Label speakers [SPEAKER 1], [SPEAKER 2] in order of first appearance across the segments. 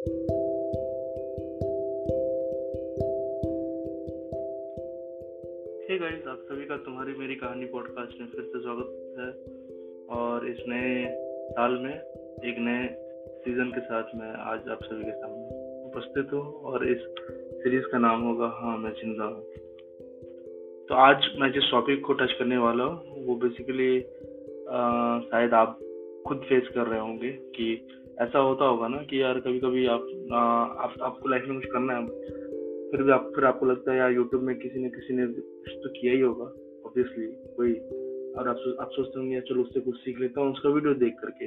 [SPEAKER 1] Hey guys आप सभी का तुम्हारी मेरी कहानी पॉडकास्ट में फिर से स्वागत है। और इस नए साल में, एक नए सीज़न के साथ मैं आज आप सभी के सामने उपस्थित हूँ और इस सीरीज़ का नाम होगा हाँ मैं ज़िंदा हूँ। तो आज मैं जिस टॉपिक को टच करने वाला हूँ, वो बेसिकली शायद आप खुद फेस कर रहे होंगे कि ऐसा होता होगा ना कि यार कभी कभी आप, आ, आप आपको लाइफ में कुछ करना है फिर भी आप फिर आपको लगता है यार यूट्यूब में किसी ने किसी ने कुछ तो किया ही होगा ऑब्वियसली कोई और आप सो, आप सोचते होंगे चलो उससे कुछ सीख लेता हूँ उसका वीडियो देख करके।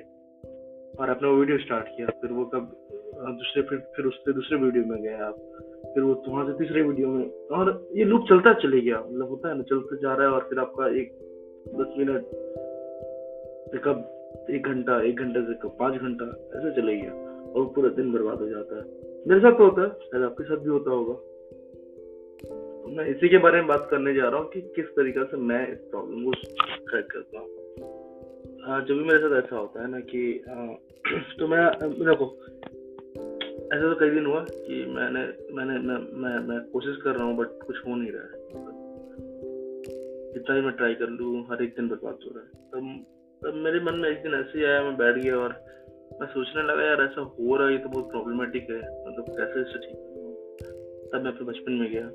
[SPEAKER 1] और आपने वो वीडियो स्टार्ट किया फिर वो कब दूसरे फिर फिर उससे दूसरे वीडियो में गए आप फिर वो वहाँ से तीसरे वीडियो में। और ये लूप चलता चले गया मतलब होता है ना चलते जा रहा है और फिर आपका एक दस मिनट कब एक घंटा एक घंटे से पाँच घंटा? ऐसे चले गया। और पूरा दिन बर्बाद हो जाता है। मेरे साथ तो होता है। शायद आपके साथ भी होता होगा। मैं इसी के बारे में बात करने जा रहा हूँ कि किस तरीके से मैं इस प्रॉब्लम को क्रैक करता हूँ। जब भी मेरे साथ ऐसा होता है ना कि आ, तो मैं देखो ऐसा तो कई दिन हुआ कि मैंने मैंने मैं मैं, मैं कोशिश कर रहा हूँ बट कुछ हो नहीं रहा है। जितना भी मैं ट्राई कर लूँ हर एक दिन बर्बाद हो रहा है। तब तब मेरे मन में एक दिन ऐसे ही आया, मैं बैठ गया और मैं सोचने लगा, यार, ऐसा हो रहा है, ये तो बहुत प्रॉब्लमेटिक है। मतलब कैसे इससे ठीक तब मैं अपने बचपन में गया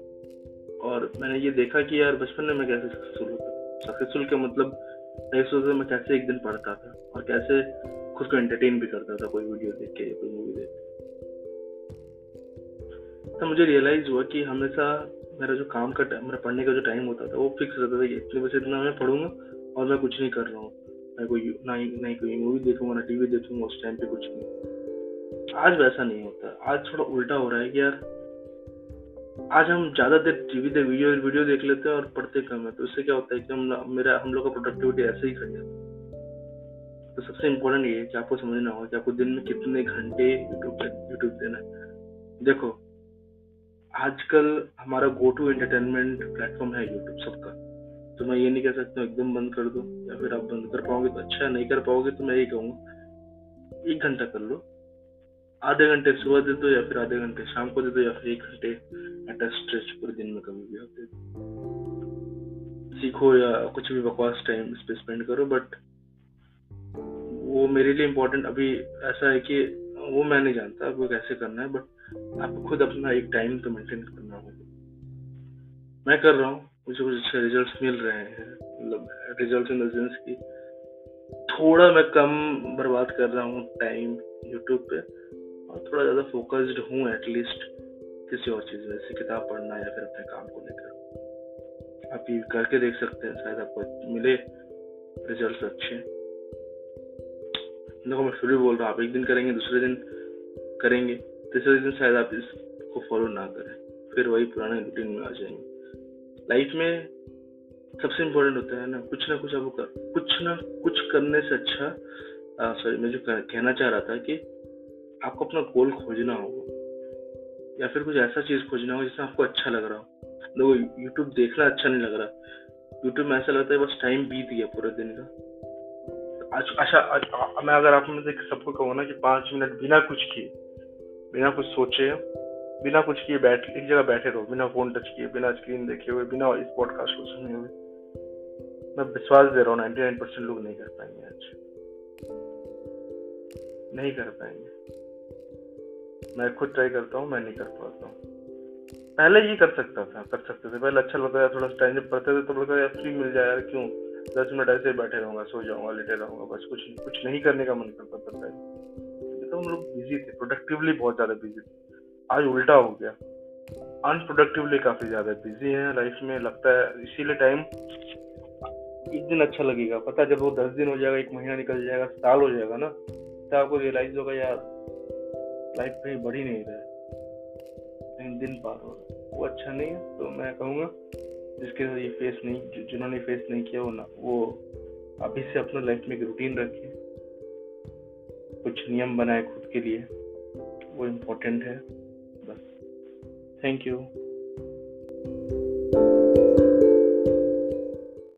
[SPEAKER 1] और मैंने ये देखा कि यार, बचपन में मैं कैसे सक्सेसफुल होता सक्सेसफुल का मतलब सोचता मैं कैसे एक दिन पढ़ता था और कैसे खुद को एंटरटेन भी करता था, कोई वीडियो देख के कोई मूवी देख के। तो मुझे रियलाइज़ हुआ कि हमेशा मेरा जो काम का, मेरा पढ़ने का जो टाइम होता था, वो फिक्स रहता था कि इतने बजे इतना मैं पढ़ूँगा और मैं कुछ नहीं कर रहा हूँ। मैं कोई ना ही नहीं कोई मूवी देखूँगा ना टीवी देखूँगा उस टाइम पे कुछ नहीं आज वैसा नहीं होता आज थोड़ा उल्टा हो रहा है कि यार आज हम ज़्यादा देर टीवी देख वीडियो वीडियो देख लेते हैं और पढ़ते कम है तो इससे क्या होता है कि हम मेरा हम लोग का प्रोडक्टिविटी ऐसे ही घट जाता है तो सबसे इम्पोर्टेंट ये है कि आपको समझना होगा कि आपको दिन में कितने घंटे यूट्यूब यूट्यूब देना है देखो आजकल हमारा गो टू एंटरटेनमेंट प्लेटफॉर्म है यूट्यूब सबका। तो मैं ये नहीं कह सकता एकदम बंद कर दो, या फिर आप बंद कर पाओगे तो अच्छा नहीं कर पाओगे तो मैं यही कहूँगा। एक घंटा कर लो। आधे घंटे सुबह दे दो, या फिर आधे घंटे शाम को दे दो, या फिर एक घंटे स्ट्रेच पूरे दिन में कभी भी दो सीखो या कुछ भी बकवास टाइम इस पे स्पेंड करो बट वो मेरे लिए इम्पोर्टेंट अभी ऐसा है कि वो मैं नहीं जानता आपको कैसे करना है बट आपको खुद अपना एक टाइम तो मेंटेन करना होगा। मैं कर रहा हूँ। मुझे कुछ अच्छे रिज़ल्ट मिल रहे हैं मतलब रिज़ल्ट इन देंस की थोड़ा मैं कम बर्बाद कर रहा हूँ टाइम यूट्यूब पे और थोड़ा ज़्यादा फोकस्ड हूँ एटलीस्ट किसी और चीज़ में, जैसे किताब पढ़ना या फिर अपने काम को लेकर। आप ये करके देख सकते हैं, शायद आपको मिले रिज़ल्ट अच्छे। देखो, मैं फिर भी बोल रहा हूँ, आप एक दिन करेंगे, दूसरे दिन करेंगे, तीसरे दिन शायद आप इसको फॉलो ना करें, फिर वही पुराने रूटीन में आ जाएँगे। लाइफ में सबसे इम्पोर्टेंट होता है ना, कुछ ना कुछ आपको कर, कुछ ना कुछ करने से अच्छा सॉरी मैं जो कहना चाह रहा था कि आपको अपना गोल खोजना होगा, या फिर कुछ ऐसा चीज़ खोजना होगा जिसमें आपको अच्छा लग रहा हो। देखो यूट्यूब देखना अच्छा नहीं लग रहा। यूट्यूब में ऐसा लगता है बस टाइम बीत गया पूरे दिन का। अच्छा मैं अगर आप में से सबको कहूँ ना कि पाँच मिनट बिना कुछ किए, बिना कुछ सोचे बिना कुछ किए बैठ, एक जगह बैठे रहो, बिना फ़ोन टच किए, बिना स्क्रीन देखे हुए, बिना इस पॉडकास्ट को सुने हुए। मैं विश्वास दे रहा हूँ नाइन्टी नाइन परसेंट लोग नहीं कर पाएँगे आज। नहीं कर पाएँगे। मैं खुद ट्राई करता हूँ, मैं नहीं कर पाता हूँ। पहले ये कर सकता था, कर सकते थे। पहले अच्छा लगता था, थोड़ा टाइम जब पढ़ते थे तो लगता यार फ्री मिल जाए, यार, क्यों? दस मिनट ऐसे बैठे रहूँगा, सो जाऊँगा, लेटे रहूँगा, बस कुछ कुछ नहीं करने का मन करता था। पहले तो हम लोग बिज़ी थे प्रोडक्टिवली बहुत ज़्यादा बिज़ी थे। आज उल्टा हो गया। अनप्रोडक्टिवली काफ़ी ज़्यादा बिज़ी है लाइफ में, लगता है। इसीलिए टाइम एक दिन अच्छा लगेगा। पता जब वो दस दिन हो जाएगा, एक महीना निकल जाएगा, साल हो जाएगा ना तो आपको रियलाइज़ होगा, यार लाइफ कहीं बढ़ नहीं रहा। है दिन पार हो रहा है। वो अच्छा नहीं है तो मैं कहूँगा, जिसके साथ ये फेस नहीं जिन्होंने फेस नहीं किया, वो ना, वो अभी से अपने लाइफ में एक रूटीन रखिए कुछ नियम बनाए खुद के लिए। वो इम्पोर्टेंट है। बस थैंक यू